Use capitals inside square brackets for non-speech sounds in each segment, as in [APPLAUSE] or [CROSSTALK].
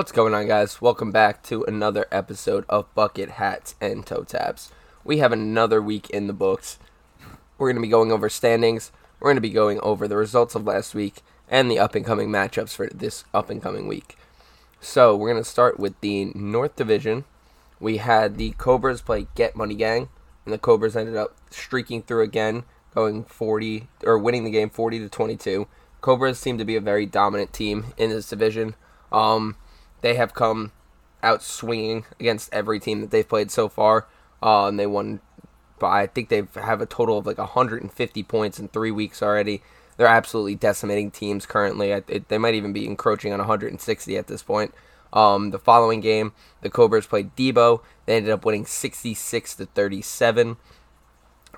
What's going on, guys? Welcome back to another episode of Bucket Hats and Toe Taps. We have another week in the books. We're going to be going over standings, we're going to be going over the results of last week, and the up and coming matchups for this up and coming week. So, we're going to start with the North Division. We had the Cobras play Get Money Gang, and the Cobras ended up streaking through again, going 40 or winning the game 40 to 22. Cobras seem to be a very dominant team in this division. Um, they have come out swinging against every team that they've played so far. Uh, and they won I think they have a total of like 150 points in three weeks already. They're absolutely decimating teams currently. It, they might even be encroaching on 160 at this point. Um, the following game, the Cobras played Debo. They ended up winning 66 to 37.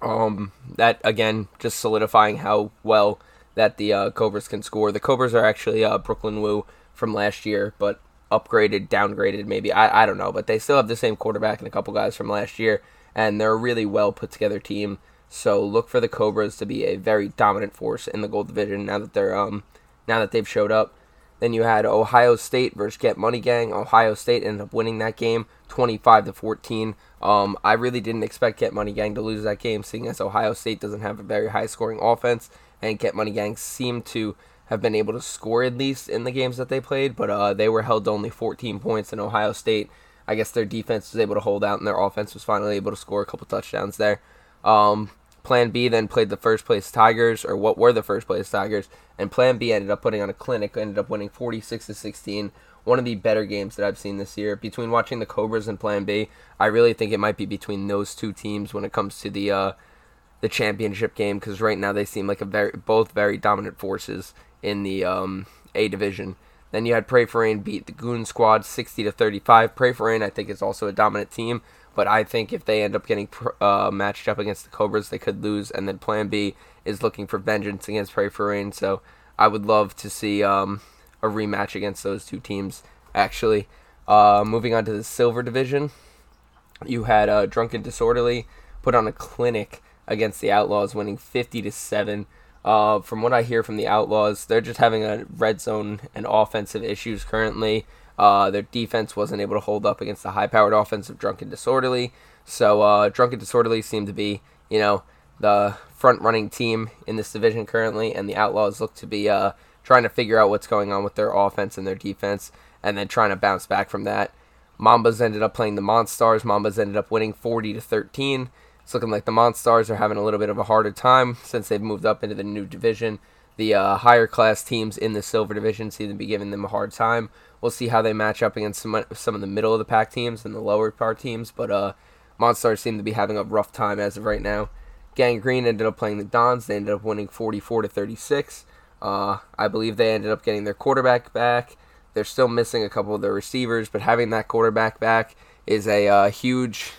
Um, that again, just solidifying how well that the uh, Cobras can score. The Cobras are actually uh, Brooklyn Woo from last year, but upgraded, downgraded, maybe. I, I don't know, but they still have the same quarterback and a couple guys from last year, and they're a really well put together team. So look for the Cobras to be a very dominant force in the Gold Division now that they're um now that they've showed up. Then you had Ohio State versus Get Money Gang. Ohio State ended up winning that game 25 to 14. Um, I really didn't expect Get Money Gang to lose that game, seeing as Ohio State doesn't have a very high scoring offense, and Get Money Gang seemed to have been able to score at least in the games that they played, but uh, they were held to only 14 points in Ohio State. I guess their defense was able to hold out, and their offense was finally able to score a couple touchdowns there. Um, Plan B then played the first place Tigers, or what were the first place Tigers, and Plan B ended up putting on a clinic, ended up winning 46 to 16. One of the better games that I've seen this year. Between watching the Cobras and Plan B, I really think it might be between those two teams when it comes to the uh, the championship game because right now they seem like a very both very dominant forces in the um, A division. Then you had Pray for Rain beat the Goon Squad 60 to 35. Pray for Rain, I think, is also a dominant team, but I think if they end up getting uh, matched up against the Cobras, they could lose. And then Plan B is looking for vengeance against Pray for Rain, so I would love to see um, a rematch against those two teams. Actually, uh, moving on to the Silver Division, you had uh, Drunken Disorderly put on a clinic against the Outlaws, winning 50 to seven. Uh, from what I hear from the Outlaws, they're just having a red zone and offensive issues currently. Uh, their defense wasn't able to hold up against the high-powered offense of Drunken Disorderly. So uh, Drunken Disorderly seem to be, you know, the front-running team in this division currently, and the Outlaws look to be uh, trying to figure out what's going on with their offense and their defense, and then trying to bounce back from that. Mambas ended up playing the Monstars. Mambas ended up winning 40 to 13. It's looking like the Monstars are having a little bit of a harder time since they've moved up into the new division. The uh, higher class teams in the silver division seem to be giving them a hard time. We'll see how they match up against some, some of the middle of the pack teams and the lower part teams, but uh, Monstars seem to be having a rough time as of right now. Gang Green ended up playing the Dons. They ended up winning 44 to 36. Uh, I believe they ended up getting their quarterback back. They're still missing a couple of their receivers, but having that quarterback back is a uh, huge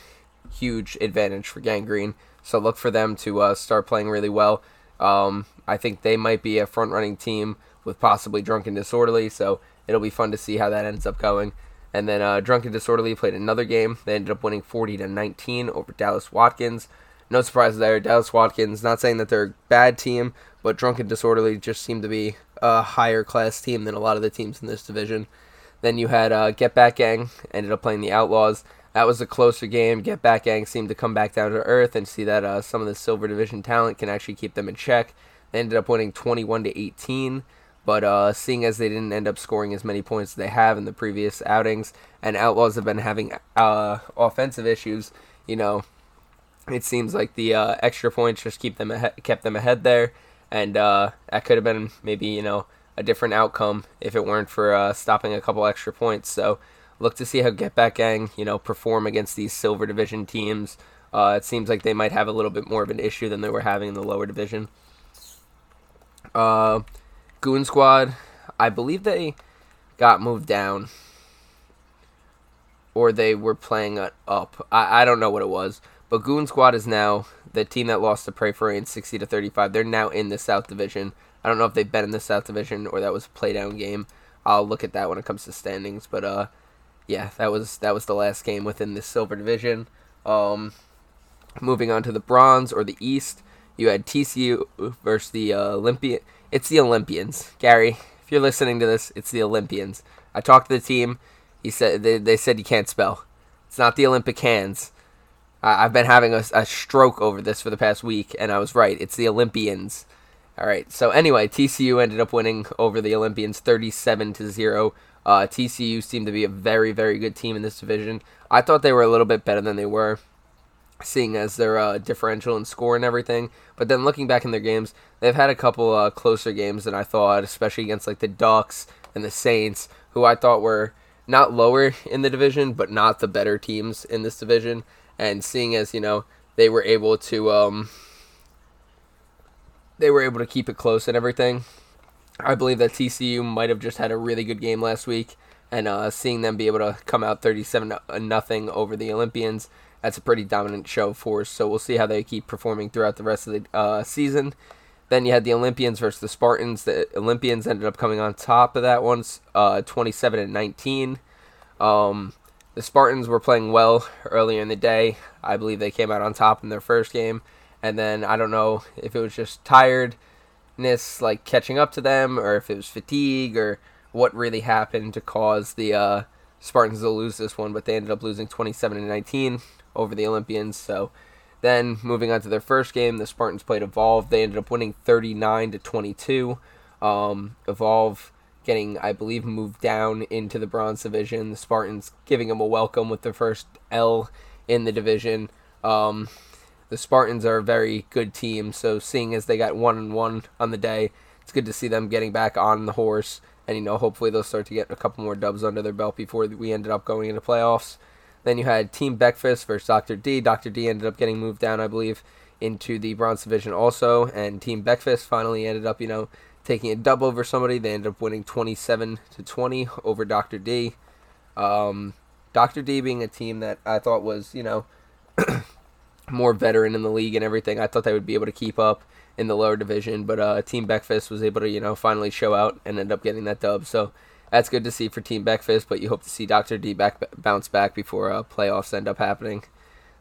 huge advantage for Gang Green. So look for them to uh, start playing really well. Um, I think they might be a front running team with possibly Drunken Disorderly. So it'll be fun to see how that ends up going. And then uh, Drunken Disorderly played another game. They ended up winning 40 to 19 over Dallas Watkins. No surprise there. Dallas Watkins, not saying that they're a bad team, but Drunken Disorderly just seemed to be a higher class team than a lot of the teams in this division. Then you had uh, Get Back Gang, ended up playing the Outlaws. That was a closer game. Get Back Gang seemed to come back down to earth and see that uh, some of the Silver Division talent can actually keep them in check. They ended up winning 21 to 18, but uh, seeing as they didn't end up scoring as many points as they have in the previous outings, and Outlaws have been having uh, offensive issues, you know, it seems like the uh, extra points just keep them ahead, kept them ahead there, and uh, that could have been maybe you know a different outcome if it weren't for uh, stopping a couple extra points. So look to see how Get Back Gang, you know, perform against these Silver Division teams. Uh, it seems like they might have a little bit more of an issue than they were having in the lower division. Uh, Goon Squad, I believe they got moved down, or they were playing up. I, I don't know what it was, but Goon Squad is now the team that lost to Pray for Rain 60 to 35. They're now in the South Division. I don't know if they've been in the South Division or that was a playdown game. I'll look at that when it comes to standings, but uh, yeah, that was that was the last game within the silver division. Um, moving on to the bronze or the east, you had TCU versus the uh, Olympian. It's the Olympians, Gary. If you're listening to this, it's the Olympians. I talked to the team. He said they, they said you can't spell. It's not the Olympic hands. I, I've been having a, a stroke over this for the past week, and I was right. It's the Olympians. All right. So anyway, TCU ended up winning over the Olympians, thirty-seven to zero. Uh, TCU seemed to be a very, very good team in this division. I thought they were a little bit better than they were, seeing as their uh, differential and score and everything. But then looking back in their games, they've had a couple uh, closer games than I thought, especially against like the Ducks and the Saints, who I thought were not lower in the division, but not the better teams in this division. And seeing as you know they were able to, um, they were able to keep it close and everything. I believe that TCU might have just had a really good game last week, and uh, seeing them be able to come out 37 nothing over the Olympians, that's a pretty dominant show for us. So we'll see how they keep performing throughout the rest of the uh, season. Then you had the Olympians versus the Spartans. The Olympians ended up coming on top of that one, uh, 27 and 19. Um, the Spartans were playing well earlier in the day. I believe they came out on top in their first game, and then I don't know if it was just tired ness like catching up to them or if it was fatigue or what really happened to cause the uh, Spartans to lose this one, but they ended up losing 27 to 19 over the Olympians. So then moving on to their first game, the Spartans played Evolve. They ended up winning 39 to 22. Um, Evolve getting, I believe, moved down into the bronze division. The Spartans giving them a welcome with their first L in the division. Um, the Spartans are a very good team. So seeing as they got one and one on the day, it's good to see them getting back on the horse. And you know, hopefully they'll start to get a couple more dubs under their belt before we ended up going into playoffs. Then you had Team Beckfist versus Dr. D. Dr. D ended up getting moved down, I believe, into the bronze division also, and Team Beckfist finally ended up, you know, taking a dub over somebody. They ended up winning 27 to 20 over Dr. D. Um, Dr. D being a team that I thought was, you know, [CLEARS THROAT] more veteran in the league and everything. I thought they would be able to keep up in the lower division, but uh, Team Beckfist was able to, you know, finally show out and end up getting that dub. So that's good to see for Team Beckfist, but you hope to see Dr. D back bounce back before uh, playoffs end up happening.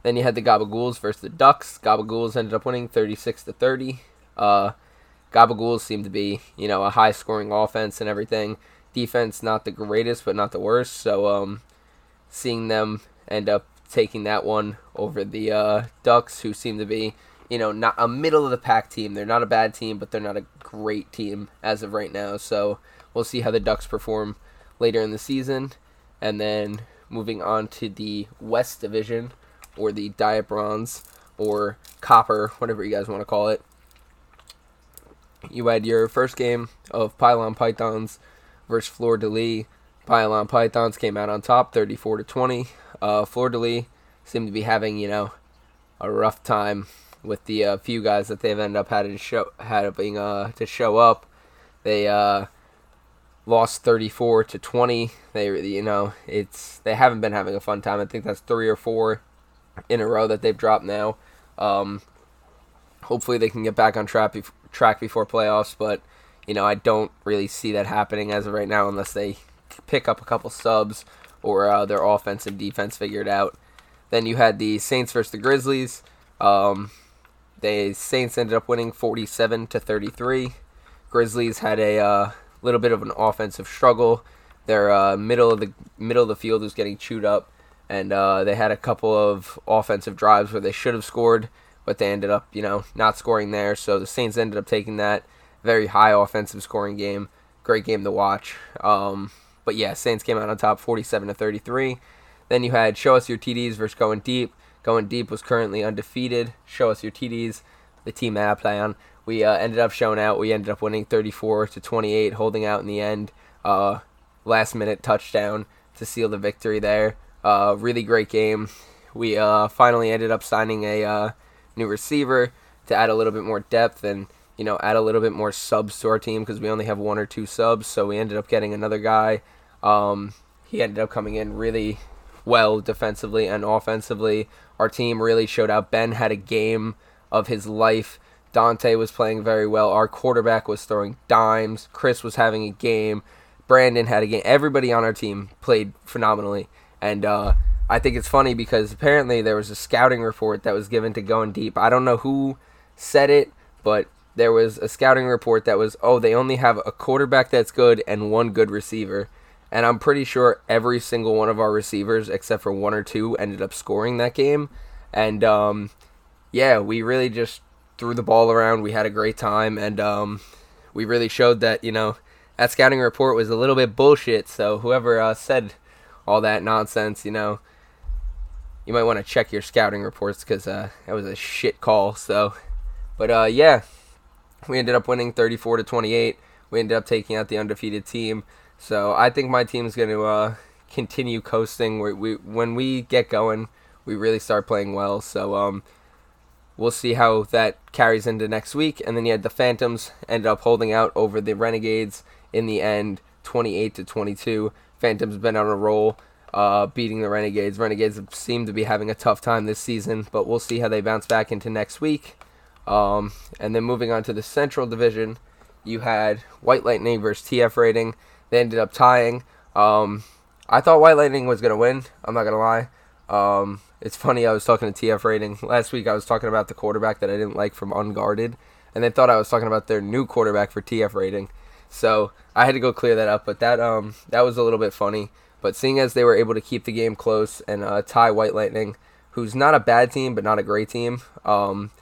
Then you had the Gabagools versus the Ducks. Gabagools ended up winning 36 to 30. Uh, Gabagools seemed to be, you know, a high scoring offense and everything. Defense not the greatest, but not the worst. So um, seeing them end up taking that one over the uh, Ducks, who seem to be, you know, not a middle of the pack team. They're not a bad team, but they're not a great team as of right now. So we'll see how the Ducks perform later in the season. And then moving on to the West Division, or the Diet Bronze, or Copper, whatever you guys want to call it. You had your first game of Pylon Pythons versus Fleur de Lis. Pylon Pythons came out on top, 34 to 20. Uh, Fleur de Lis seem to be having, you know, a rough time with the uh, few guys that they've ended up having to show having uh, to show up. They uh, lost 34 to 20. They you know it's they haven't been having a fun time. I think that's three or four in a row that they've dropped now. Um, hopefully they can get back on track bef- track before playoffs, but you know I don't really see that happening as of right now unless they pick up a couple subs or uh, their offense and defense figured out. Then you had the Saints versus the Grizzlies. Um, the Saints ended up winning 47 to 33. Grizzlies had a uh, little bit of an offensive struggle. Their uh, middle of the middle of the field was getting chewed up, and uh, they had a couple of offensive drives where they should have scored, but they ended up, you know, not scoring there. So the Saints ended up taking that very high offensive scoring game. Great game to watch. Um, but yeah, Saints came out on top 47 to 33. Then you had Show Us Your TDs versus Going Deep. Going Deep was currently undefeated. Show Us Your TDs, the team that I play on. We uh, ended up showing out. We ended up winning 34 to 28, holding out in the end. Uh, last minute touchdown to seal the victory there. Uh, really great game. We uh, finally ended up signing a uh, new receiver to add a little bit more depth and you know, add a little bit more subs to our team because we only have one or two subs. So we ended up getting another guy. Um, he ended up coming in really well defensively and offensively. Our team really showed out. Ben had a game of his life. Dante was playing very well. Our quarterback was throwing dimes. Chris was having a game. Brandon had a game. Everybody on our team played phenomenally. And uh, I think it's funny because apparently there was a scouting report that was given to Going Deep. I don't know who said it, but there was a scouting report that was, oh, they only have a quarterback that's good and one good receiver. and I'm pretty sure every single one of our receivers, except for one or two, ended up scoring that game. And um, yeah, we really just threw the ball around. We had a great time, and um, we really showed that you know that scouting report was a little bit bullshit. So whoever uh, said all that nonsense, you know, you might want to check your scouting reports because uh, that was a shit call. So, but uh, yeah, we ended up winning 34 to 28. We ended up taking out the undefeated team. So I think my team's going to uh, continue coasting. We, we when we get going, we really start playing well. So um, we'll see how that carries into next week. And then you had the Phantoms ended up holding out over the Renegades in the end, 28 to 22. Phantoms been on a roll, uh, beating the Renegades. Renegades seem to be having a tough time this season, but we'll see how they bounce back into next week. Um, and then moving on to the Central Division, you had White Lightning versus TF Rating. They ended up tying. Um, I thought White Lightning was gonna win. I'm not gonna lie. Um, it's funny. I was talking to TF Rating last week. I was talking about the quarterback that I didn't like from Unguarded, and they thought I was talking about their new quarterback for TF Rating. So I had to go clear that up. But that um that was a little bit funny. But seeing as they were able to keep the game close and uh, tie White Lightning, who's not a bad team but not a great team, um,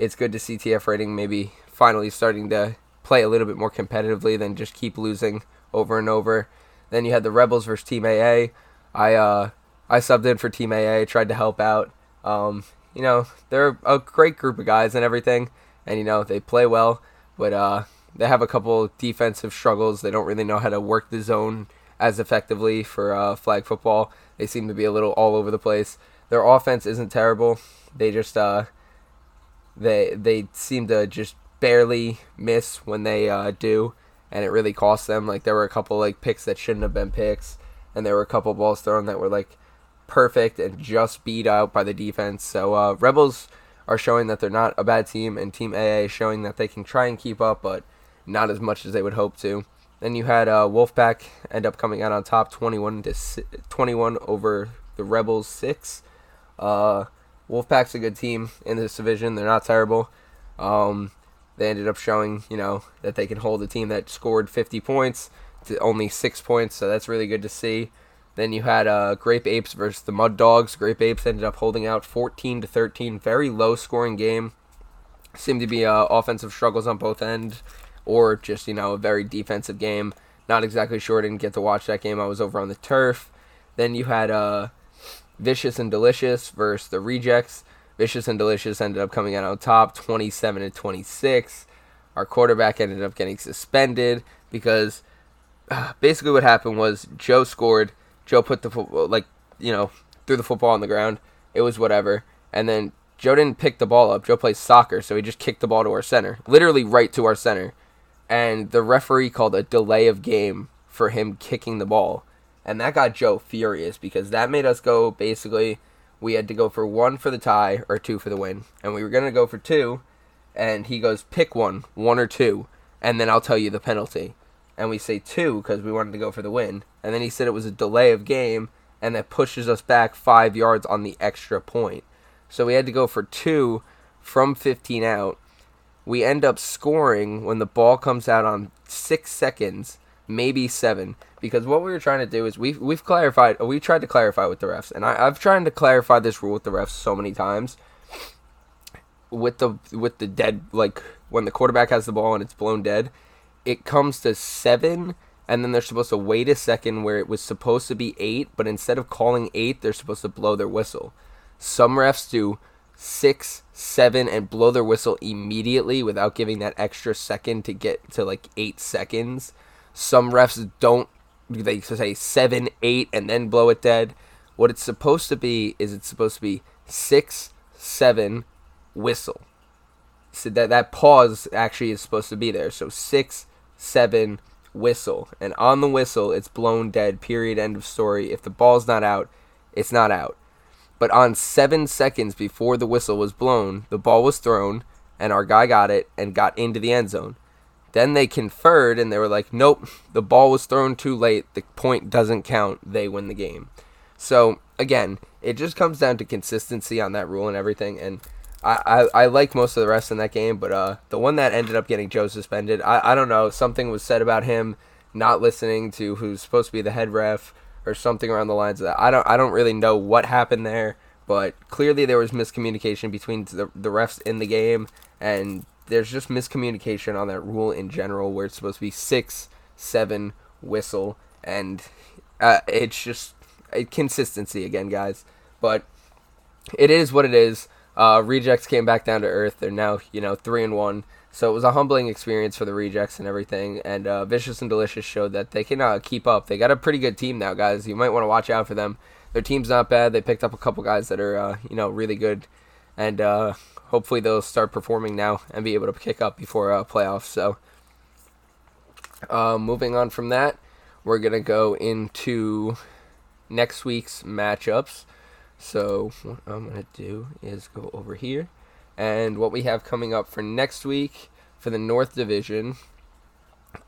it's good to see TF Rating maybe finally starting to play a little bit more competitively than just keep losing over and over. Then you had the Rebels versus Team AA. I uh, I subbed in for Team AA, tried to help out. Um, you know, they're a great group of guys and everything, and you know they play well, but uh, they have a couple defensive struggles. They don't really know how to work the zone as effectively for uh, flag football. They seem to be a little all over the place. Their offense isn't terrible. They just uh, they they seem to just barely miss when they uh, do and it really cost them. Like there were a couple like picks that shouldn't have been picks, and there were a couple balls thrown that were like perfect and just beat out by the defense. So uh, Rebels are showing that they're not a bad team, and Team AA is showing that they can try and keep up, but not as much as they would hope to. Then you had uh, Wolfpack end up coming out on top, 21 to 21 over the Rebels six. Uh, Wolfpack's a good team in this division. They're not terrible. Um, they ended up showing, you know, that they can hold a team that scored 50 points to only six points, so that's really good to see. Then you had uh, Grape Apes versus the Mud Dogs. Grape Apes ended up holding out 14 to 13, very low scoring game. Seemed to be uh, offensive struggles on both ends, or just you know a very defensive game. Not exactly sure. Didn't get to watch that game. I was over on the turf. Then you had uh, Vicious and Delicious versus the Rejects. Vicious and Delicious ended up coming out on top, 27 to 26. Our quarterback ended up getting suspended because uh, basically what happened was Joe scored. Joe put the football, like you know, threw the football on the ground. It was whatever, and then Joe didn't pick the ball up. Joe plays soccer, so he just kicked the ball to our center, literally right to our center. And the referee called a delay of game for him kicking the ball. And that got Joe furious because that made us go basically we had to go for one for the tie or two for the win. And we were going to go for two. And he goes, pick one, one or two, and then I'll tell you the penalty. And we say two because we wanted to go for the win. And then he said it was a delay of game, and that pushes us back five yards on the extra point. So we had to go for two from 15 out. We end up scoring when the ball comes out on six seconds, maybe seven because what we were trying to do is we've we've clarified we tried to clarify with the refs and I, I've tried to clarify this rule with the refs so many times. With the with the dead like when the quarterback has the ball and it's blown dead it comes to seven and then they're supposed to wait a second where it was supposed to be eight but instead of calling eight they're supposed to blow their whistle. Some refs do six seven and blow their whistle immediately without giving that extra second to get to like eight seconds. Some refs don't they say seven, eight, and then blow it dead. What it's supposed to be is it's supposed to be six, seven, whistle. So that that pause actually is supposed to be there. So six, seven, whistle, and on the whistle it's blown dead. Period. End of story. If the ball's not out, it's not out. But on seven seconds before the whistle was blown, the ball was thrown, and our guy got it and got into the end zone. Then they conferred and they were like, nope, the ball was thrown too late. The point doesn't count. They win the game. So, again, it just comes down to consistency on that rule and everything. And I, I, I like most of the rest in that game, but uh, the one that ended up getting Joe suspended, I, I don't know. Something was said about him not listening to who's supposed to be the head ref or something around the lines of that. I don't I don't really know what happened there, but clearly there was miscommunication between the the refs in the game and there's just miscommunication on that rule in general where it's supposed to be 6 7 whistle and uh, it's just a consistency again, guys. But it is what it is. Uh, rejects came back down to earth. They're now, you know, three and one. So it was a humbling experience for the rejects and everything. And uh, Vicious and Delicious showed that they can uh, keep up. They got a pretty good team now, guys. You might want to watch out for them. Their team's not bad. They picked up a couple guys that are, uh, you know, really good. And uh, hopefully they'll start performing now and be able to kick up before uh, playoffs. So uh, moving on from that, we're to go into next week's matchups. So what I'm to do is go over here and what we have coming up for next week for the North Division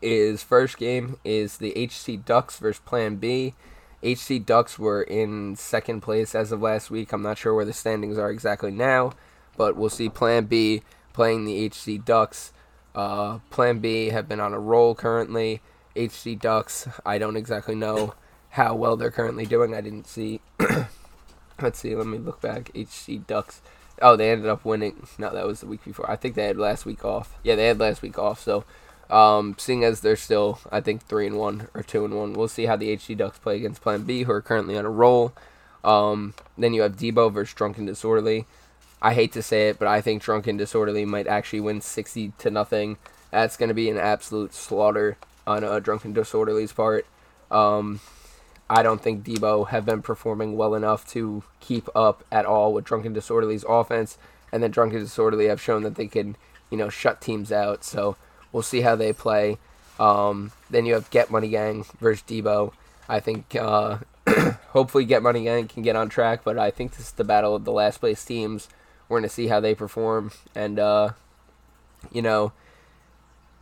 is first game is the HC Ducks versus Plan B. HC Ducks were in second place as of last week. I'm not sure where the standings are exactly now, but we'll see Plan B playing the HC Ducks. Uh, Plan B have been on a roll currently. HC Ducks, I don't exactly know how well they're currently doing. I didn't see. [COUGHS] Let's see. Let me look back. HC Ducks Oh, they ended up winning. No, that was the week before. I think they had last week off. Yeah, they had last week off. So, um, seeing as they're still, I think three and one or two and one, we'll see how the HC Ducks play against Plan B, who are currently on a roll. Um, then you have Debo versus Drunken Disorderly. I hate to say it, but I think Drunken Disorderly might actually win sixty to nothing. That's going to be an absolute slaughter on uh, Drunken Disorderly's part. Um, I don't think Debo have been performing well enough to keep up at all with Drunken Disorderly's offense, and then Drunken Disorderly have shown that they can, you know, shut teams out. So we'll see how they play. Um, then you have Get Money Gang versus Debo. I think uh, [CLEARS THROAT] hopefully Get Money Gang can get on track, but I think this is the battle of the last place teams. We're going to see how they perform, and uh, you know,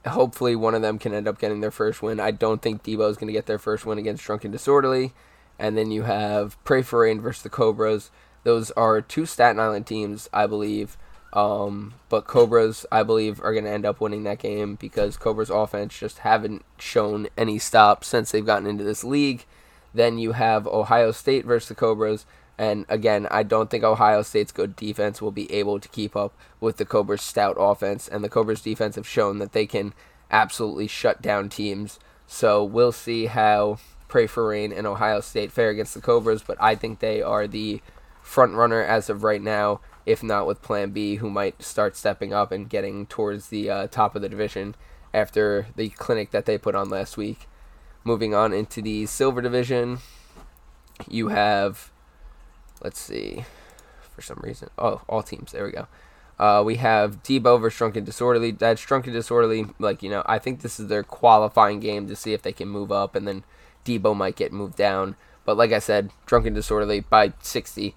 hopefully one of them can end up getting their first win. I don't think Debo is going to get their first win against Drunken Disorderly. And then you have Pray for Rain versus the Cobras. Those are two Staten Island teams, I believe. Um, but Cobras, I believe, are going to end up winning that game because Cobras' offense just haven't shown any stop since they've gotten into this league. Then you have Ohio State versus the Cobras. And again, I don't think Ohio State's good defense will be able to keep up with the Cobras' stout offense. And the Cobras' defense have shown that they can absolutely shut down teams. So we'll see how Pray for Rain and Ohio State fare against the Cobras. But I think they are the front runner as of right now, if not with Plan B, who might start stepping up and getting towards the uh, top of the division after the clinic that they put on last week. Moving on into the Silver Division, you have let's see, for some reason, oh, all teams, there we go. Uh, we have Debo versus Drunken Disorderly. That's Drunken Disorderly. Like, you know, I think this is their qualifying game to see if they can move up, and then Debo might get moved down. But like I said, Drunken Disorderly by 60.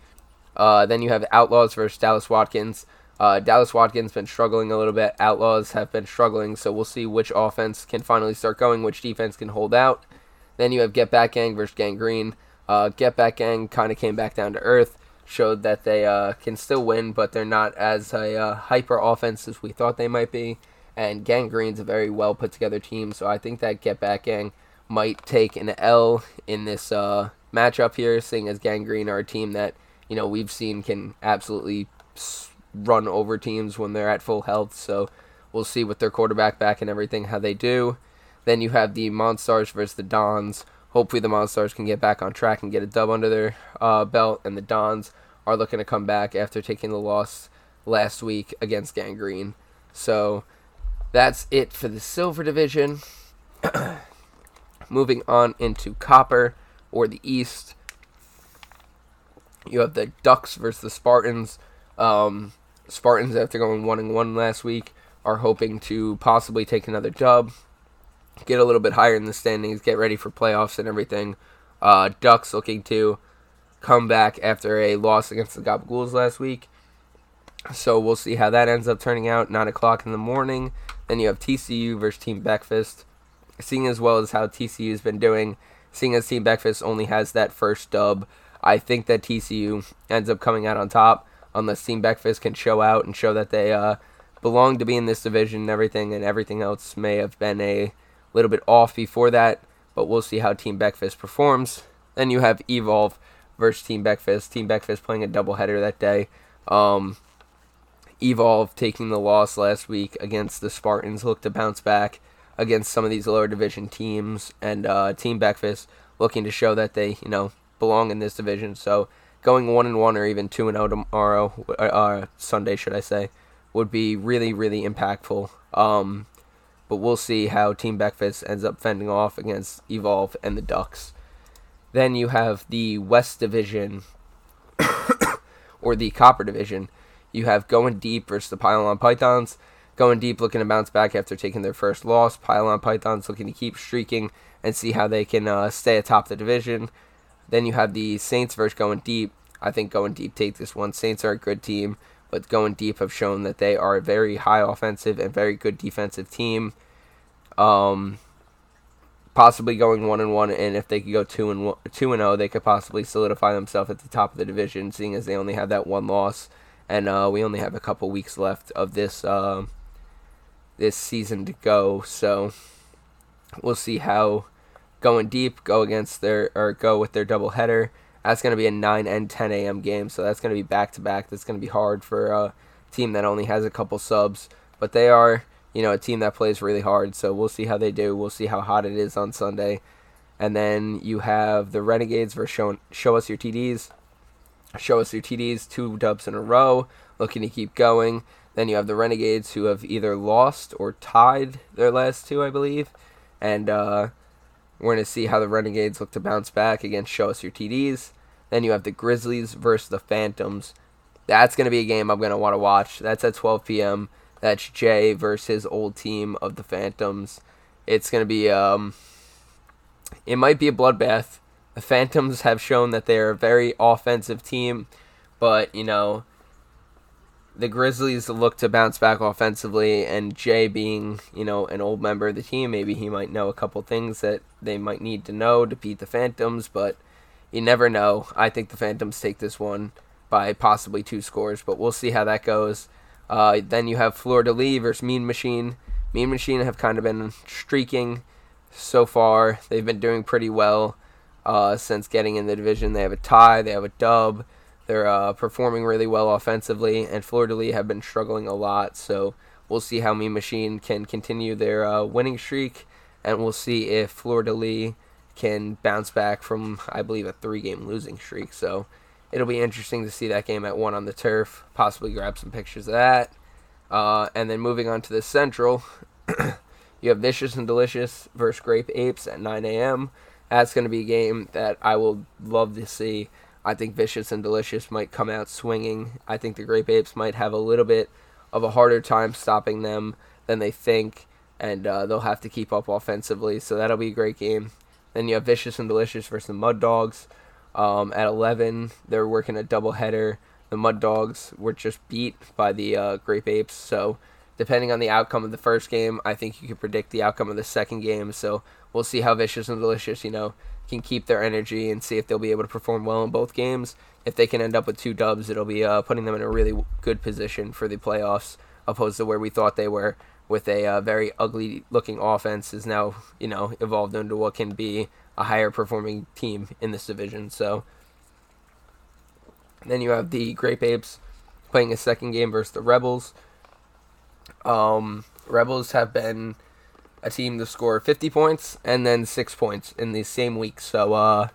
Uh, then you have Outlaws versus Dallas Watkins. Uh, Dallas Watkins been struggling a little bit. Outlaws have been struggling, so we'll see which offense can finally start going, which defense can hold out. Then you have Get Back Gang versus Gang Green. Uh, Get Back Gang kind of came back down to earth, showed that they uh, can still win, but they're not as a uh, hyper offense as we thought they might be. And Gang Green's a very well put together team, so I think that Get Back Gang might take an L in this uh, matchup here, seeing as Gang Green are a team that you know we've seen can absolutely run over teams when they're at full health. So we'll see with their quarterback back and everything how they do. Then you have the Monstars versus the Dons hopefully the Monstars can get back on track and get a dub under their uh, belt, and the Dons are looking to come back after taking the loss last week against Gang Green. So that's it for the Silver Division. [CLEARS THROAT] Moving on into Copper or the East, you have the Ducks versus the Spartans. Um, Spartans, after going one and one last week, are hoping to possibly take another dub get a little bit higher in the standings, get ready for playoffs and everything. Uh, Ducks looking to come back after a loss against the Gabagools last week. So we'll see how that ends up turning out. 9 o'clock in the morning. Then you have TCU versus Team Breakfast. Seeing as well as how TCU's been doing, seeing as Team Breakfast only has that first dub, I think that TCU ends up coming out on top unless Team Breakfast can show out and show that they uh, belong to be in this division and everything, and everything else may have been a little bit off before that, but we'll see how Team Beckfist performs. Then you have Evolve versus Team Beckfist. Team Beckfist playing a doubleheader that day. Um, Evolve taking the loss last week against the Spartans look to bounce back against some of these lower division teams, and uh, Team Beckfist looking to show that they you know belong in this division. So going one and one or even two and zero tomorrow, uh, uh, Sunday should I say, would be really really impactful. Um, but we'll see how Team Beckfist ends up fending off against Evolve and the Ducks. Then you have the West Division [COUGHS] or the Copper Division. You have Going Deep versus the Pylon Pythons. Going Deep looking to bounce back after taking their first loss. Pylon Pythons looking to keep streaking and see how they can uh, stay atop the division. Then you have the Saints versus Going Deep. I think Going Deep take this one. Saints are a good team, but Going Deep have shown that they are a very high offensive and very good defensive team. Um, possibly going one and one, and if they could go two and one, two and zero, oh, they could possibly solidify themselves at the top of the division, seeing as they only have that one loss, and uh, we only have a couple weeks left of this uh, this season to go. So we'll see how going deep go against their or go with their double header. That's going to be a 9 and 10 a.m. game, so that's going to be back to back. That's going to be hard for a team that only has a couple subs, but they are you know, a team that plays really hard. So we'll see how they do. We'll see how hot it is on Sunday. And then you have the Renegades versus show, show Us Your TDs. Show Us Your TDs, two dubs in a row, looking to keep going. Then you have the Renegades who have either lost or tied their last two, I believe. And uh, we're going to see how the Renegades look to bounce back against Show Us Your TDs. Then you have the Grizzlies versus the Phantoms. That's going to be a game I'm going to want to watch. That's at 12 p.m. That's Jay versus old team of the Phantoms. It's going to be, um, it might be a bloodbath. The Phantoms have shown that they're a very offensive team, but, you know, the Grizzlies look to bounce back offensively, and Jay being, you know, an old member of the team, maybe he might know a couple things that they might need to know to beat the Phantoms, but you never know. I think the Phantoms take this one by possibly two scores, but we'll see how that goes. Uh, then you have de Lis versus Mean Machine. Mean Machine have kind of been streaking so far. They've been doing pretty well uh, since getting in the division. They have a tie, they have a dub. They're uh, performing really well offensively, and de Lis have been struggling a lot. So we'll see how Mean Machine can continue their uh, winning streak, and we'll see if de Lis can bounce back from, I believe, a three game losing streak. So it'll be interesting to see that game at one on the turf. Possibly grab some pictures of that. Uh, and then moving on to the Central, [COUGHS] you have Vicious and Delicious versus Grape Apes at 9 a.m. That's going to be a game that I will love to see. I think Vicious and Delicious might come out swinging. I think the Grape Apes might have a little bit of a harder time stopping them than they think, and uh, they'll have to keep up offensively. So that'll be a great game. Then you have Vicious and Delicious versus the Mud Dogs. Um, at 11, they're working a doubleheader. The Mud Dogs were just beat by the uh, Grape Apes. So, depending on the outcome of the first game, I think you can predict the outcome of the second game. So, we'll see how Vicious and Delicious, you know, can keep their energy and see if they'll be able to perform well in both games. If they can end up with two dubs, it'll be uh, putting them in a really good position for the playoffs, opposed to where we thought they were with a uh, very ugly looking offense is now, you know, evolved into what can be a higher performing team in this division. So then you have the Grape Apes playing a second game versus the Rebels. Um, Rebels have been a team to score 50 points and then 6 points in the same week. So, uh,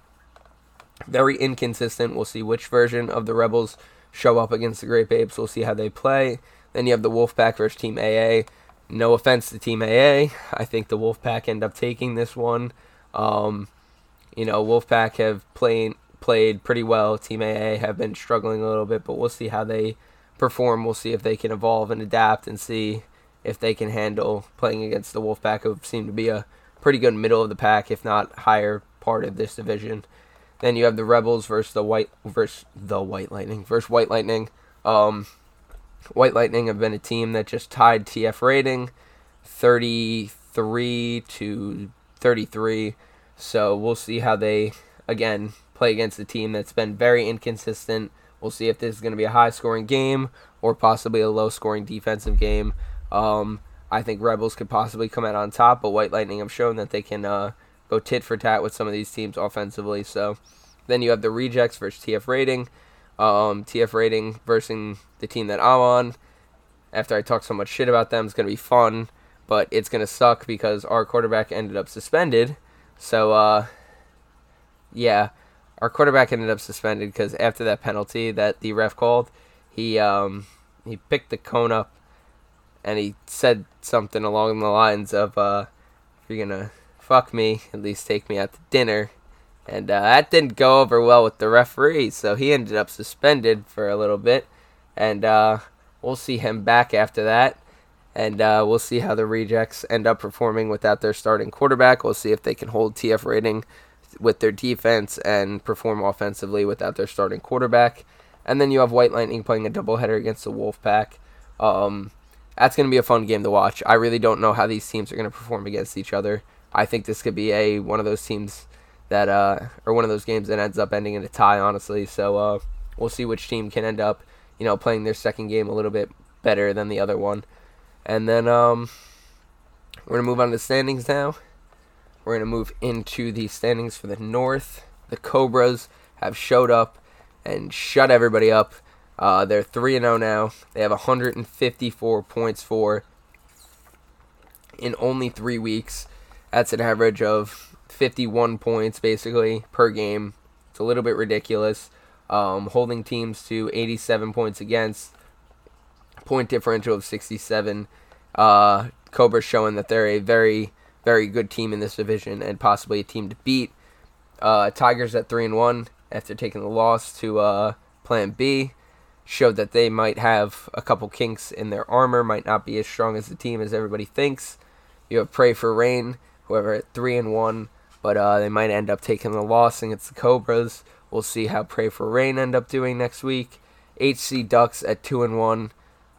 very inconsistent. We'll see which version of the Rebels show up against the Grape Apes. We'll see how they play. Then you have the Wolfpack versus Team AA. No offense to Team AA. I think the Wolfpack end up taking this one. Um, you know, Wolfpack have played played pretty well. Team AA have been struggling a little bit, but we'll see how they perform. We'll see if they can evolve and adapt, and see if they can handle playing against the Wolfpack, who seem to be a pretty good middle of the pack, if not higher part of this division. Then you have the Rebels versus the White versus the White Lightning versus White Lightning. Um, White Lightning have been a team that just tied TF rating, thirty three to thirty three. So we'll see how they, again, play against a team that's been very inconsistent. We'll see if this is going to be a high scoring game or possibly a low scoring defensive game. Um, I think Rebels could possibly come out on top, but White Lightning have shown that they can uh, go tit for tat with some of these teams offensively. So then you have the Rejects versus TF Rating. Um, TF Rating versus the team that I'm on. After I talk so much shit about them, it's going to be fun, but it's going to suck because our quarterback ended up suspended. So, uh, yeah, our quarterback ended up suspended because after that penalty that the ref called, he um, he picked the cone up and he said something along the lines of, uh, "If you're gonna fuck me, at least take me out to dinner." And uh, that didn't go over well with the referee, so he ended up suspended for a little bit, and uh, we'll see him back after that. And uh, we'll see how the rejects end up performing without their starting quarterback. We'll see if they can hold TF rating with their defense and perform offensively without their starting quarterback. And then you have White Lightning playing a doubleheader against the Wolfpack. Um, that's going to be a fun game to watch. I really don't know how these teams are going to perform against each other. I think this could be a one of those teams that uh, or one of those games that ends up ending in a tie, honestly. So uh, we'll see which team can end up, you know, playing their second game a little bit better than the other one. And then um, we're gonna move on to the standings now. We're gonna move into the standings for the North. The Cobras have showed up and shut everybody up. Uh, they're 3 0 now. They have 154 points for in only three weeks. That's an average of 51 points basically per game. It's a little bit ridiculous. Um, holding teams to 87 points against, point differential of 67. Uh, Cobra's showing that they're a very, very good team in this division and possibly a team to beat. Uh, Tigers at 3 and 1 after taking the loss to uh, Plan B showed that they might have a couple kinks in their armor, might not be as strong as the team as everybody thinks. You have Pray for Rain, whoever at 3 and 1 but uh, they might end up taking the loss against the Cobras. We'll see how Pray for Rain end up doing next week. HC Ducks at two and one,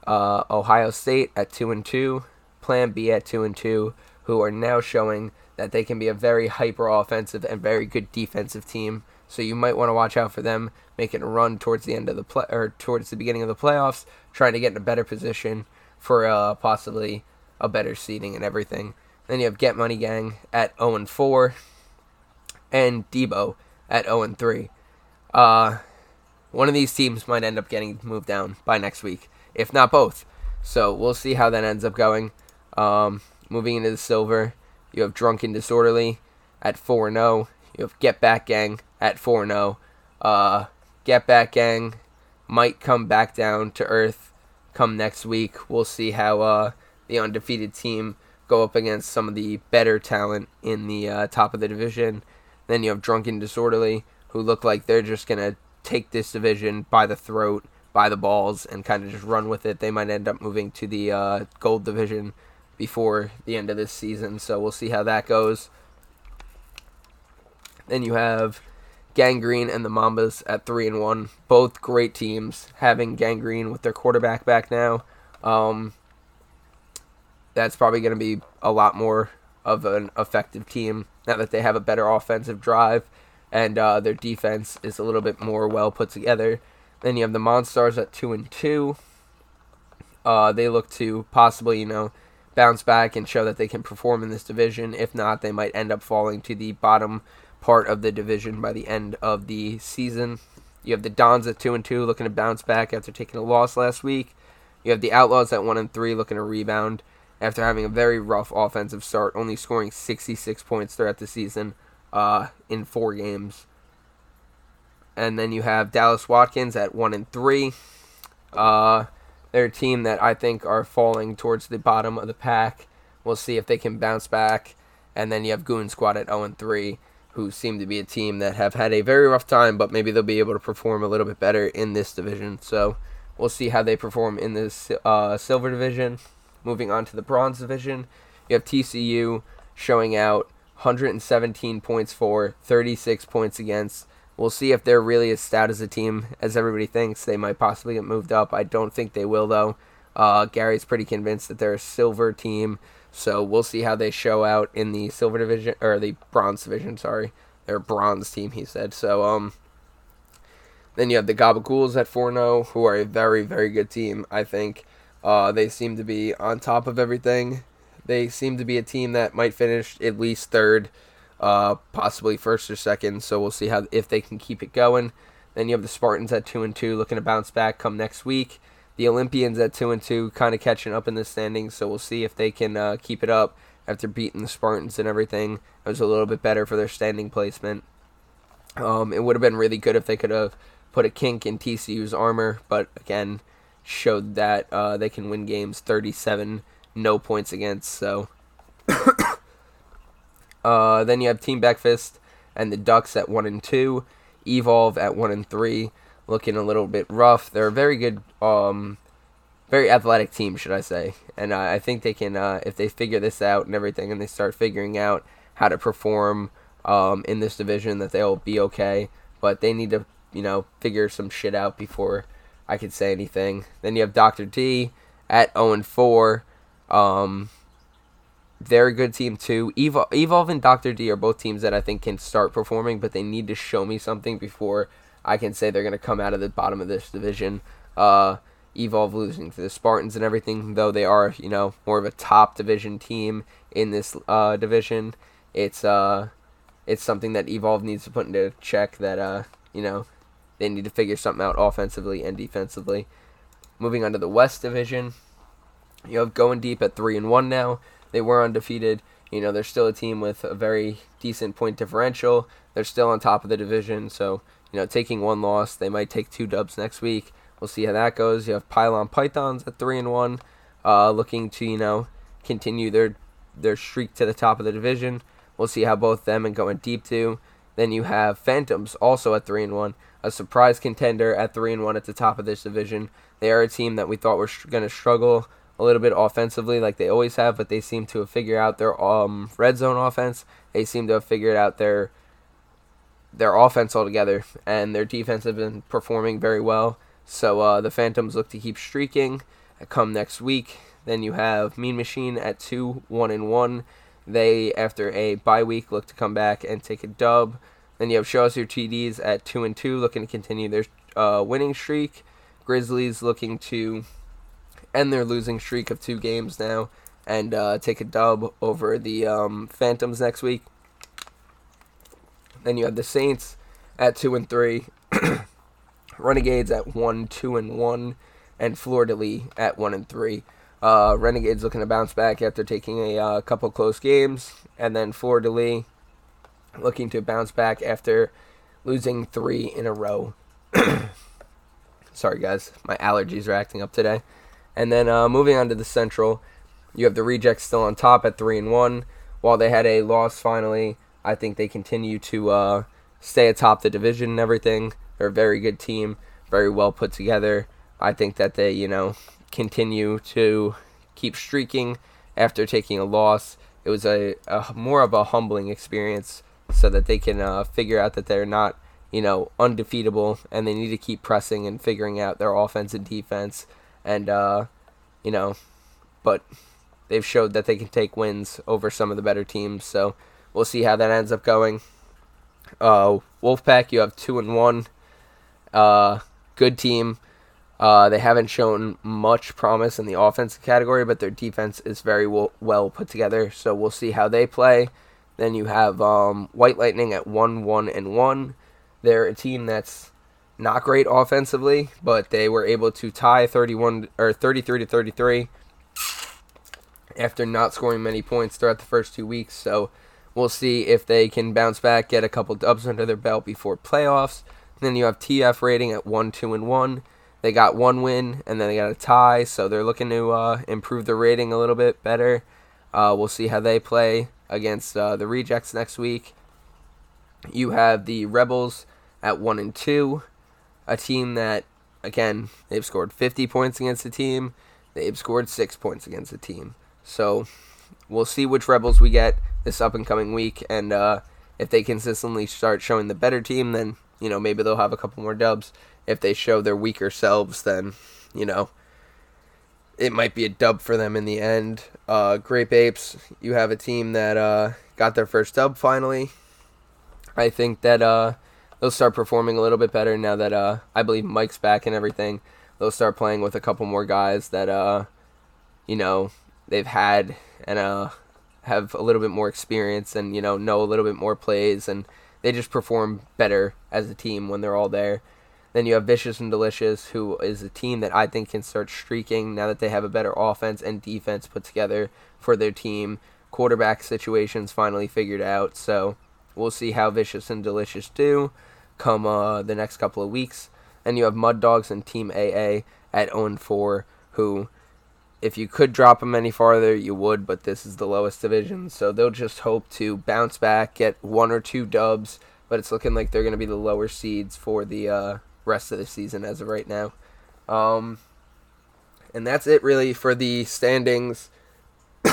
uh, Ohio State at two and two, Plan B at two and two, who are now showing that they can be a very hyper offensive and very good defensive team. So you might want to watch out for them making a run towards the end of the play or towards the beginning of the playoffs, trying to get in a better position for uh, possibly a better seeding and everything. Then you have Get Money Gang at 0 and 4, and Debo at 0 and 3. Uh, one of these teams might end up getting moved down by next week, if not both. So we'll see how that ends up going. Um, moving into the silver, you have Drunken Disorderly at 4 0. You have Get Back Gang at 4 0. Uh, Get Back Gang might come back down to earth come next week. We'll see how uh, the undefeated team go up against some of the better talent in the uh, top of the division. Then you have Drunken Disorderly, who look like they're just going to take this division by the throat, by the balls, and kind of just run with it. They might end up moving to the uh, gold division before the end of this season, so we'll see how that goes. Then you have Gang Green and the Mambas at three and one, both great teams. Having Gang Green with their quarterback back now, um, that's probably going to be a lot more of an effective team now that they have a better offensive drive and uh, their defense is a little bit more well put together. Then you have the Monstars at two and two. Uh, they look to possibly, you know, bounce back and show that they can perform in this division. If not, they might end up falling to the bottom part of the division by the end of the season. You have the Dons at two and two, looking to bounce back after taking a loss last week. You have the Outlaws at one and three, looking to rebound after having a very rough offensive start, only scoring 66 points throughout the season uh, in four games. And then you have Dallas Watkins at one and three. Uh, they're a team that I think are falling towards the bottom of the pack. We'll see if they can bounce back. And then you have Goon Squad at 0 and 3, who seem to be a team that have had a very rough time, but maybe they'll be able to perform a little bit better in this division. So we'll see how they perform in this uh, silver division. Moving on to the bronze division, you have TCU showing out 117 points for, 36 points against. We'll see if they're really as stout as a team as everybody thinks. They might possibly get moved up. I don't think they will, though. Uh, Gary's pretty convinced that they're a silver team, so we'll see how they show out in the silver division or the bronze division. Sorry, they're bronze team, he said. So um, then you have the Gabagools at 4-0, who are a very very good team. I think Uh, they seem to be on top of everything. They seem to be a team that might finish at least third, uh, possibly first or second. So we'll see how if they can keep it going. Then you have the Spartans at two and two, looking to bounce back come next week. The Olympians at two and two, kind of catching up in the standings. So we'll see if they can uh, keep it up after beating the Spartans and everything. It was a little bit better for their standing placement. Um, it would have been really good if they could have put a kink in TCU's armor, but again, showed that uh, they can win games 37 no points against. So [COUGHS] uh, then you have Team Beckfist and the Ducks at one and two, Evolve at one and three, looking a little bit rough. They're a very good, um, very athletic team, should I say? And uh, I think they can, uh, if they figure this out and everything, and they start figuring out how to perform um, in this division, that they'll be okay. But they need to, you know, figure some shit out before I could say anything. Then you have Dr. D at 0 and 4. Um, they're a good team too. Evol- Evolve and Dr. D are both teams that I think can start performing, but they need to show me something before I can say they're going to come out of the bottom of this division. Uh, Evolve losing to the Spartans and everything, though they are, you know, more of a top division team in this uh, division. It's uh, it's something that Evolve needs to put into check. That uh, you know, they need to figure something out offensively and defensively. Moving on to the West Division, you have going deep at three and one now. They were undefeated. You know, they're still a team with a very decent point differential. They're still on top of the division, so you know, taking one loss, they might take two dubs next week. We'll see how that goes. You have Pylon Pythons at three and one, uh, looking to you know continue their their streak to the top of the division. We'll see how both them and going deep do. Then you have Phantoms also at three and one, a surprise contender at three and one at the top of this division. They are a team that we thought were sh- going to struggle a little bit offensively, like they always have, but they seem to have figured out their um, red zone offense. They seem to have figured out their their offense altogether, and their defense have been performing very well. So uh, the Phantoms look to keep streaking. Come next week, then you have Mean Machine at two, one and one. They, after a bye week, look to come back and take a dub. Then you have Show Us Your TDs at two and two, looking to continue their uh, winning streak. Grizzlies looking to end their losing streak of two games now and uh, take a dub over the um, Phantoms next week. Then you have the Saints at two and three, [CLEARS THROAT] Renegades at one, two and one, and de Lis at one and three. Uh, Renegades looking to bounce back after taking a uh, couple close games, and then de Lis looking to bounce back after losing three in a row. [CLEARS THROAT] Sorry, guys, my allergies are acting up today. And then uh, moving on to the Central, you have the Rejects still on top at three and one. While they had a loss finally, I think they continue to uh, stay atop the division and everything. They're a very good team, very well put together. I think that they, you know, continue to keep streaking after taking a loss. It was a, a more of a humbling experience so that they can uh, figure out that they're not, you know, undefeatable and they need to keep pressing and figuring out their offense and defense. And, uh, you know, but they've showed that they can take wins over some of the better teams. So we'll see how that ends up going. Uh, Wolfpack, you have two and one. Uh, good team. Uh, they haven't shown much promise in the offensive category, but their defense is very well, well put together. So we'll see how they play. Then you have um, White Lightning at one, one, and one. They're a team that's not great offensively, but they were able to tie 31 or 33 to 33 after not scoring many points throughout the first two weeks. So we'll see if they can bounce back, get a couple dubs under their belt before playoffs. then you have TF rating at one, two, and one. They got one win and then they got a tie, so they're looking to uh, improve the rating a little bit better. Uh, we'll see how they play against uh, the Rejects next week. You have the Rebels at one and two, a team that again they've scored 50 points against the team. They've scored six points against the team. So we'll see which Rebels we get this up and coming week, and uh, if they consistently start showing the better team, then you know maybe they'll have a couple more dubs. If they show their weaker selves, then you know it might be a dub for them in the end. Uh, Grape Apes, you have a team that uh, got their first dub finally. I think that uh, they'll start performing a little bit better now that uh, I believe Mike's back and everything. they'll start playing with a couple more guys that uh, you know, they've had and uh have a little bit more experience and you know know a little bit more plays and they just perform better as a team when they're all there. Then you have Vicious and Delicious, who is a team that I think can start streaking now that they have a better offense and defense put together for their team. Quarterback situations finally figured out, so we'll see how Vicious and Delicious do come uh, the next couple of weeks. And you have Mud Dogs and Team AA at 0 4, who if you could drop them any farther, you would, but this is the lowest division, so they'll just hope to bounce back, get one or two dubs, but it's looking like they're going to be the lower seeds for the uh, rest of the season as of right now. Um, and that's it really for the standings. [COUGHS]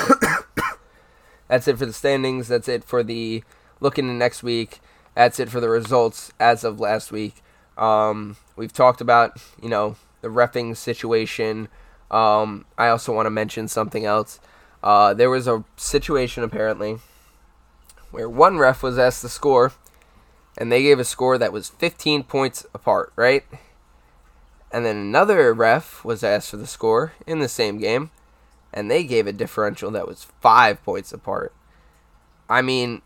that's it for the standings. That's it for the looking in next week. That's it for the results as of last week. Um, we've talked about, you know, the refing situation um, I also want to mention something else. Uh, there was a situation apparently where one ref was asked the score, and they gave a score that was 15 points apart, right? And then another ref was asked for the score in the same game, and they gave a differential that was five points apart. I mean,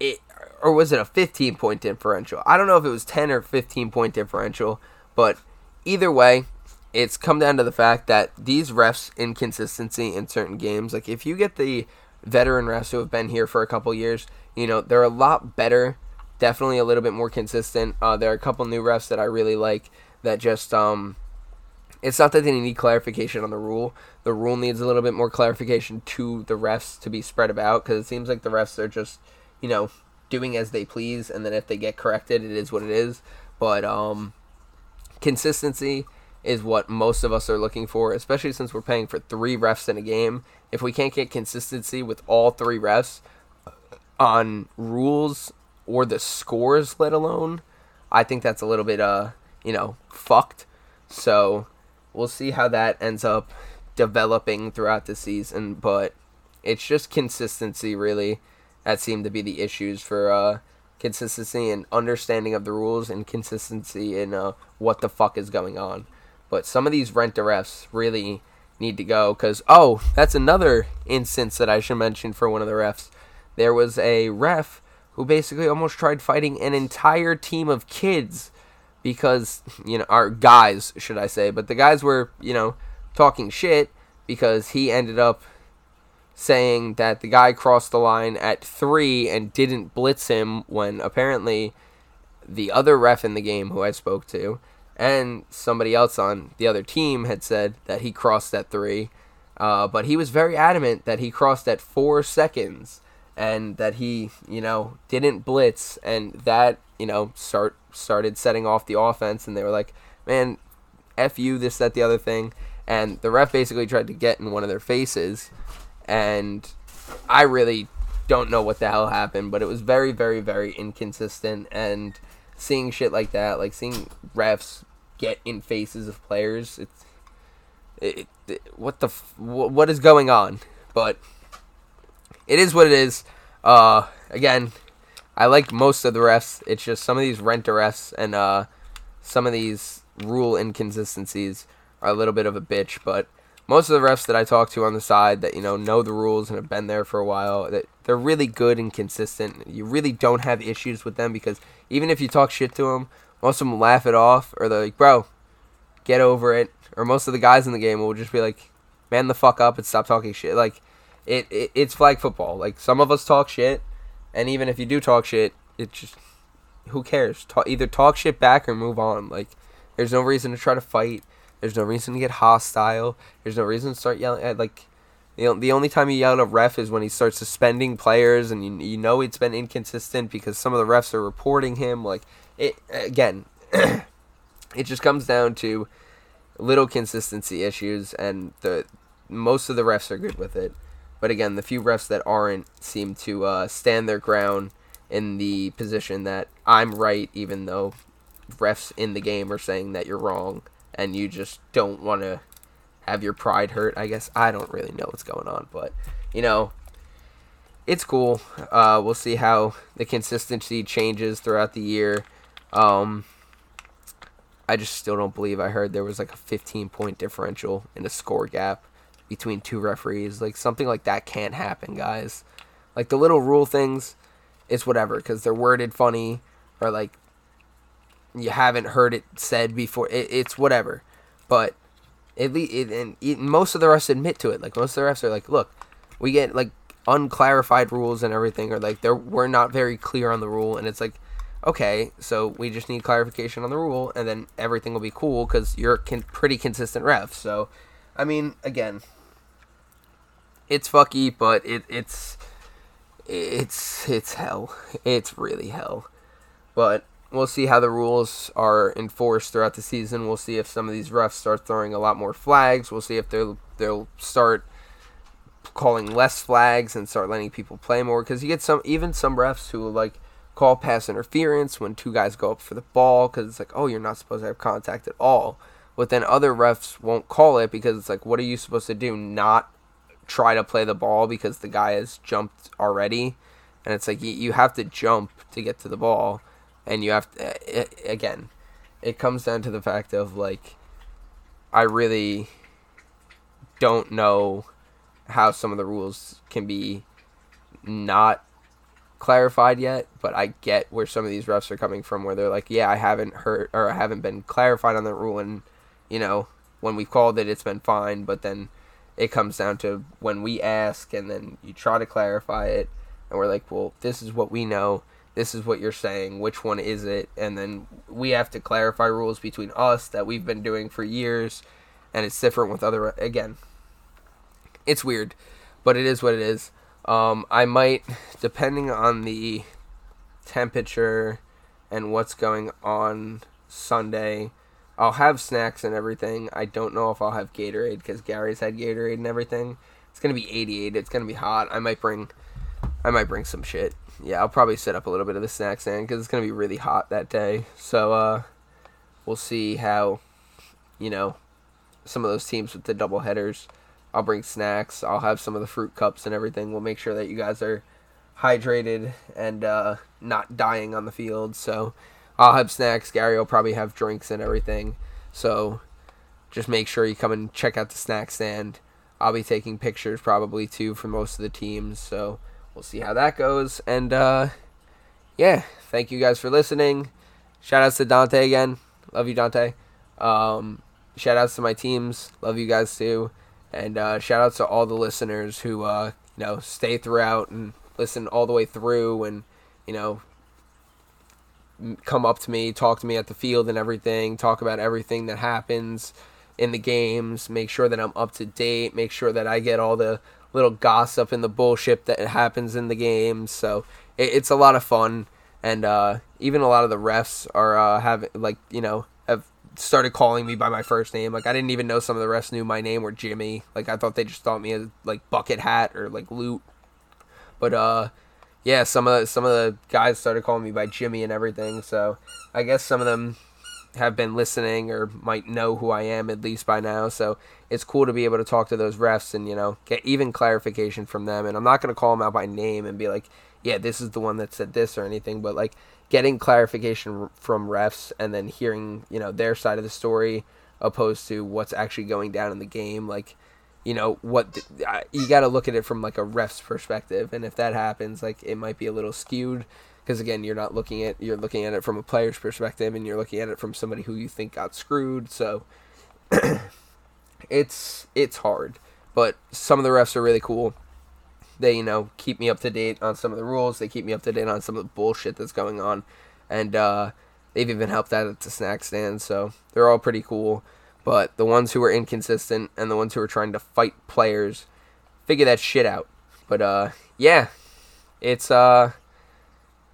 it or was it a 15 point differential? I don't know if it was 10 or 15 point differential, but either way, it's come down to the fact that these refs inconsistency in certain games. Like if you get the veteran refs who have been here for a couple years, you know they're a lot better. Definitely a little bit more consistent. Uh, there are a couple new refs that I really like that just um, it's not that they need clarification on the rule. The rule needs a little bit more clarification to the refs to be spread about because it seems like the refs are just you know doing as they please, and then if they get corrected, it is what it is. But um, consistency is what most of us are looking for, especially since we're paying for three refs in a game. If we can't get consistency with all three refs on rules or the scores, let alone, I think that's a little bit, uh, you know, fucked. So we'll see how that ends up developing throughout the season, but it's just consistency, really, that seemed to be the issues for uh, consistency and understanding of the rules and consistency in uh, what the fuck is going on. But some of these rent refs really need to go because oh, that's another instance that I should mention for one of the refs. There was a ref who basically almost tried fighting an entire team of kids because you know our guys should I say, but the guys were you know talking shit because he ended up saying that the guy crossed the line at three and didn't blitz him when apparently the other ref in the game who I spoke to and somebody else on the other team had said that he crossed at three, uh, but he was very adamant that he crossed at four seconds and that he, you know, didn't blitz, and that you know start started setting off the offense, and they were like, man, f you, this, that, the other thing, and the ref basically tried to get in one of their faces, and I really don't know what the hell happened, but it was very, very, very inconsistent. And seeing shit like that, like seeing refs get in faces of players, it's it, it, what the what is going on? But it is what it is. Uh, again, I like most of the refs. It's just some of these rent refs and uh, some of these rule inconsistencies are a little bit of a bitch. But most of the refs that I talk to on the side that you know know the rules and have been there for a while, that they're really good and consistent. You really don't have issues with them because even if you talk shit to them, most of them laugh it off or they're like, "Bro, get over it." Or most of the guys in the game will just be like, "Man, the fuck up and stop talking shit." Like, it, it it's flag football. Like some of us talk shit, and even if you do talk shit, it just who cares? Talk, either talk shit back or move on. Like, there's no reason to try to fight. There's no reason to get hostile. There's no reason to start yelling at like you know, the only time you yell at a ref is when he starts suspending players, and you, you know it's been inconsistent because some of the refs are reporting him. Like it again, [CLEARS THROAT] it just comes down to little consistency issues, and the most of the refs are good with it. But again, the few refs that aren't seem to uh, stand their ground in the position that I'm right, even though refs in the game are saying that you're wrong, and you just don't want to have your pride hurt. I guess I don't really know what's going on, but you know, it's cool. Uh, we'll see how the consistency changes throughout the year. Um, I just still don't believe I heard there was like a 15 point differential in a score gap between two referees. Like something like that can't happen, guys. Like the little rule things, it's whatever because they're worded funny or like you haven't heard it said before. It, it's whatever, but at least it, and it, most of the refs admit to it. Like most of the refs are like, look, we get like unclarified rules and everything, or like they're we're not very clear on the rule, and it's like okay, so we just need clarification on the rule, and then everything will be cool because you're con- pretty consistent ref. So, I mean, again, it's fucky, but it, it's it's it's hell. It's really hell. But we'll see how the rules are enforced throughout the season. We'll see if some of these refs start throwing a lot more flags. We'll see if they'll they'll start calling less flags and start letting people play more because you get some even some refs who like call pass interference when two guys go up for the ball because it's like, oh, you're not supposed to have contact at all. But then other refs won't call it because it's like, what are you supposed to do? Not try to play the ball because the guy has jumped already. And it's like, you, you have to jump to get to the ball. And you have uh, to, it, again, it comes down to the fact of like, I really don't know how some of the rules can be not clarified yet, but I get where some of these refs are coming from, where they're like, yeah, I haven't heard or I haven't been clarified on the rule, and you know, when we've called it, it's been fine, but then it comes down to when we ask, and then you try to clarify it, and we're like, well, this is what we know. This is what you're saying. Which one is it? And then we have to clarify rules between us that we've been doing for years, and it's different with other. Again, it's weird, but it is what it is. Um, I might, depending on the temperature and what's going on Sunday, I'll have snacks and everything. I don't know if I'll have Gatorade because Gary's had Gatorade and everything. It's gonna be 88. It's gonna be hot. I might bring, I might bring some shit. Yeah, I'll probably set up a little bit of the snack stand because it's gonna be really hot that day. So uh, we'll see how, you know, some of those teams with the double headers I'll bring snacks. I'll have some of the fruit cups and everything. We'll make sure that you guys are hydrated and uh, not dying on the field. So I'll have snacks. Gary will probably have drinks and everything. So just make sure you come and check out the snack stand. I'll be taking pictures probably too for most of the teams. So we'll see how that goes. And uh, yeah, thank you guys for listening. Shout outs to Dante again. Love you, Dante. Um, shout outs to my teams. Love you guys too. And uh, shout out to all the listeners who uh, you know stay throughout and listen all the way through, and you know come up to me, talk to me at the field and everything, talk about everything that happens in the games, make sure that I'm up to date, make sure that I get all the little gossip and the bullshit that happens in the games. So it, it's a lot of fun, and uh, even a lot of the refs are uh, having like you know have started calling me by my first name. Like I didn't even know some of the rest knew my name or Jimmy. Like I thought they just thought me as like Bucket Hat or like Loot. But uh yeah, some of the, some of the guys started calling me by Jimmy and everything. So I guess some of them have been listening or might know who I am at least by now. So it's cool to be able to talk to those refs and you know get even clarification from them. And I'm not gonna call them out by name and be like, yeah, this is the one that said this or anything. But like getting clarification from refs and then hearing you know their side of the story opposed to what's actually going down in the game like you know what you got to look at it from like a ref's perspective and if that happens like it might be a little skewed because again you're not looking at you're looking at it from a player's perspective and you're looking at it from somebody who you think got screwed so [CLEARS THROAT] it's it's hard but some of the refs are really cool they, you know, keep me up to date on some of the rules. They keep me up to date on some of the bullshit that's going on. And uh, they've even helped out at the snack stand. So they're all pretty cool. But the ones who are inconsistent and the ones who are trying to fight players, figure that shit out. But uh, yeah, it's uh,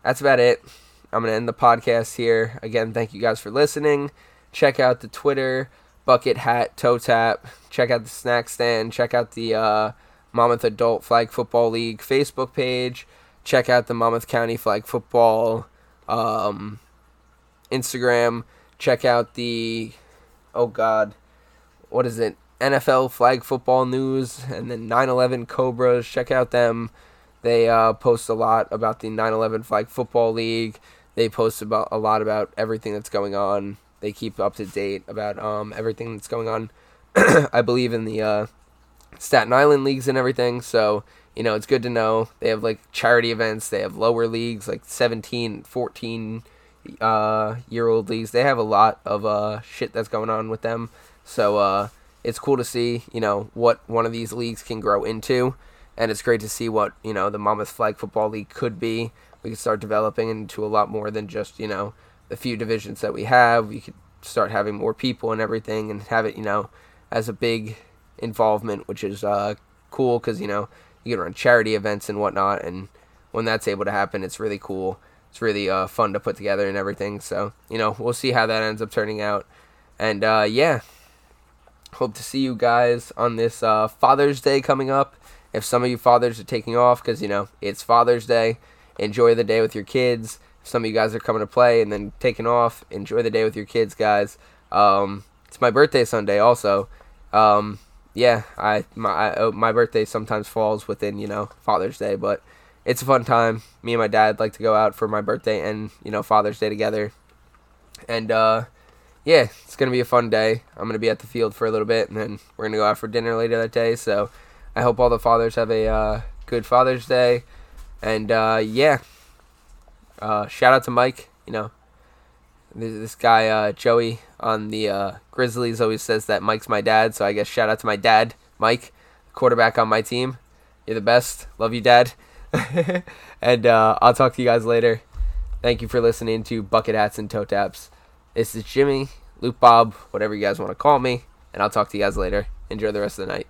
that's about it. I'm gonna end the podcast here. Again, thank you guys for listening. Check out the Twitter, Bucket Hat Toe Tap. Check out the snack stand. Check out the uh, Monmouth Adult Flag Football League Facebook page. Check out the Monmouth County Flag Football um, Instagram. Check out the oh god, what is it? NFL Flag Football News and then 9/11 Cobras. Check out them. They uh, post a lot about the 9/11 Flag Football League. They post about a lot about everything that's going on they keep up to date about um, everything that's going on. [CLEARS THROAT] I believe in the uh, Staten Island leagues and everything. So you know, it's good to know they have like charity events. They have lower leagues like 17, 14 uh, year old leagues. They have a lot of uh, shit that's going on with them. So uh, it's cool to see, you know, what one of these leagues can grow into. And it's great to see what, you know, the Monmouth Flag Football League could be. We could start developing into a lot more than just, you know, the few divisions that we have. We could start having more people and everything and have it, you know, as a big involvement, which is uh, cool because, you know, you can run charity events and whatnot. And when that's able to happen, it's really cool it's really uh, fun to put together and everything. So you know, we'll see how that ends up turning out. And uh, yeah, hope to see you guys on this uh, Father's Day coming up. If some of you fathers are taking off because you know it's Father's Day, enjoy the day with your kids. If some of you guys are coming to play and then taking off, enjoy the day with your kids, guys. Um, it's my birthday Sunday also. Um, yeah, I my I, oh, my birthday sometimes falls within you know Father's Day, but it's a fun time. Me and my dad like to go out for my birthday and you know Father's Day together, and uh, yeah, it's gonna be a fun day. I'm gonna be at the field for a little bit, and then we're gonna go out for dinner later that day. So I hope all the fathers have a uh, good Father's Day, and uh, yeah, uh, shout out to Mike. You know, this guy uh, Joey on the uh, Grizzlies always says that Mike's my dad. So I guess shout out to my dad, Mike, quarterback on my team. You're the best. Love you, Dad. [LAUGHS] and uh, I'll talk to you guys later. Thank you for listening to Bucket Hats and Toe Taps. This is Jimmy, Luke Bob, whatever you guys want to call me, and I'll talk to you guys later. Enjoy the rest of the night.